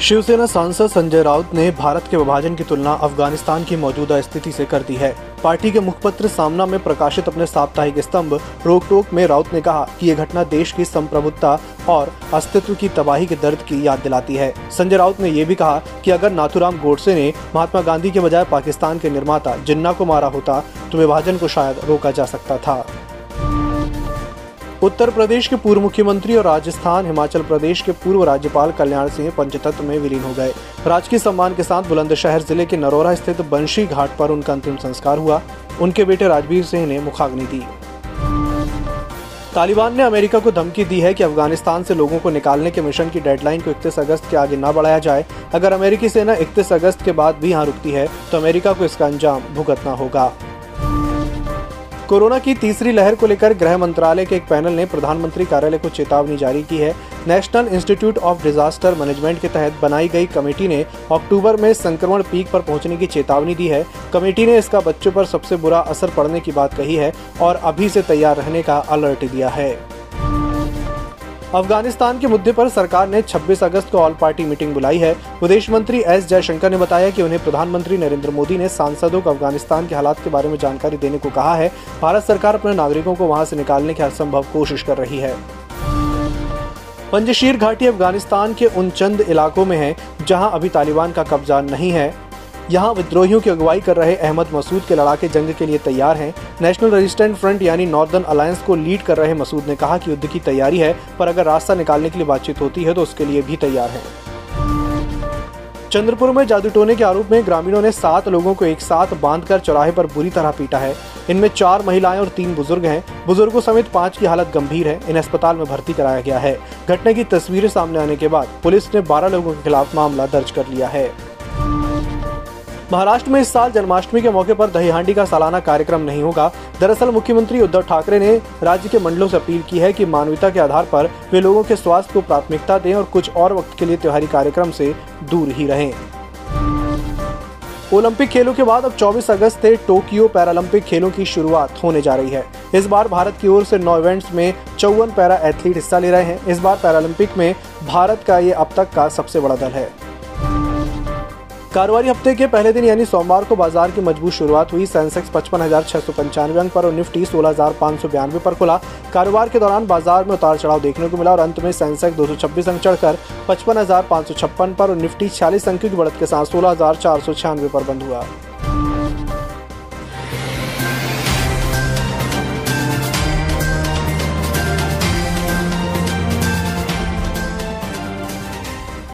शिवसेना सांसद संजय राउत ने भारत के विभाजन की तुलना अफ़गानिस्तान की मौजूदा स्थिति से कर दी है। पार्टी के मुखपत्र सामना में प्रकाशित अपने साप्ताहिक स्तंभ रोक टोक में राउत ने कहा कि ये घटना देश की संप्रभुता और अस्तित्व की तबाही के दर्द की याद दिलाती है। संजय राउत ने यह भी कहा कि अगर नाथुराम गोडसे ने महात्मा गांधी के बजाय पाकिस्तान के निर्माता जिन्ना को मारा होता तो विभाजन को शायद रोका जा सकता था। उत्तर प्रदेश के पूर्व मुख्यमंत्री और राजस्थान, हिमाचल प्रदेश के पूर्व राज्यपाल कल्याण सिंह पंचतत्व में विलीन हो गए। राजकीय सम्मान के साथ बुलंदशहर ज़िले के नरोरा स्थित बंशी घाट पर उनका अंतिम संस्कार हुआ। उनके बेटे राजवीर सिंह ने मुखाग्नि दी। तालिबान ने अमेरिका को धमकी दी है कि अफ़गानिस्तान से लोगों को निकालने के मिशन की डेडलाइन को 31 अगस्त के आगे न बढ़ाया जाए। अगर अमेरिकी सेना 31 अगस्त के बाद भी यहाँ रुकती है तो अमेरिका को इसका अंजाम भुगतना होगा। कोरोना की तीसरी लहर को लेकर गृह मंत्रालय के एक पैनल ने प्रधानमंत्री कार्यालय को चेतावनी जारी की है। National institute of disaster management के तहत बनाई गई कमेटी ने अक्टूबर में संक्रमण पीक पर पहुँचने की चेतावनी दी है। कमेटी ने इसका बच्चों पर सबसे बुरा असर पड़ने की बात कही है और अभी से तैयार रहने का अलर्ट दिया है। अफ़गानिस्तान के मुद्दे पर सरकार ने 26 अगस्त को ऑल पार्टी मीटिंग बुलाई है। विदेश मंत्री एस जयशंकर ने बताया कि उन्हें प्रधानमंत्री नरेंद्र मोदी ने सांसदों को अफ़गानिस्तान के हालात के बारे में जानकारी देने को कहा है। भारत सरकार अपने नागरिकों को वहाँ से निकालने की हर संभव कोशिश कर रही है। पंजशीर घाटी अफ़गानिस्तान के उन चंद इलाकों में है, जहाँ अभी तालिबान का कब्जा नहीं है। यहाँ विद्रोहियों की अगुवाई कर रहे अहमद मसूद के लड़ाके जंग के लिए तैयार हैं। नेशनल रेजिस्टेंट फ्रंट यानी नॉर्दर्न अलायंस को लीड कर रहे मसूद ने कहा कि युद्ध की तैयारी है, पर अगर रास्ता निकालने के लिए बातचीत होती है तो उसके लिए भी तैयार है। चंद्रपुर में जादू टोने के आरोप में ग्रामीणों ने सात लोगों को एक साथ बांधकर चौराहे पर बुरी तरह पीटा है। इनमें चार महिलाएँ और तीन बुज़ुर्ग हैं। बुज़ुर्गों समेत पाँच की हालत गंभीर है। इन्हें अस्पताल में भर्ती कराया गया है। घटना की तस्वीरें सामने आने के बाद पुलिस ने बारह लोगों के खिलाफ मामला दर्ज कर लिया है। महाराष्ट्र में इस साल जन्माष्टमी के मौके पर दही हांडी का सालाना कार्यक्रम नहीं होगा। दरअसल मुख्यमंत्री उद्धव ठाकरे ने राज्य के मंडलों से अपील की है कि मानवता के आधार पर वे लोगों के स्वास्थ्य को प्राथमिकता दें और कुछ और वक्त के लिए त्योहारी कार्यक्रम से दूर ही रहें। ओलंपिक खेलों के बाद अब 24 अगस्त से टोक्यो पैरालंपिक खेलों की शुरुआत होने जा रही है। इस बार भारत की ओर से नौ इवेंट्स में चौवन पैरा एथलीट हिस्सा ले रहे हैं। इस बार पैरालंपिक में भारत का ये अब तक का सबसे बड़ा दल है। कारोबारी हफ़्ते के पहले दिन, यानी सोमवार को बाज़ार की मज़बूत शुरुआत हुई। सेंसेक्स पचपन हज़ार छह सौ पंचानवे अंक पर और निफ्टी सोलह हज़ार पाँच सौ बयानवे पर खुला। कारोबार के दौरान बाज़ार में उतार चढ़ाव देखने को मिला और अंत में सेंसेक्स दो सौ छब्बीस अंक चढ़कर पचपन हज़ार पाँच सौ छप्पन पर और निफ्टी छियालीस अंकों की बढ़त के साथ सोलह हज़ार चार सौ छियानवे पर बंद हुआ।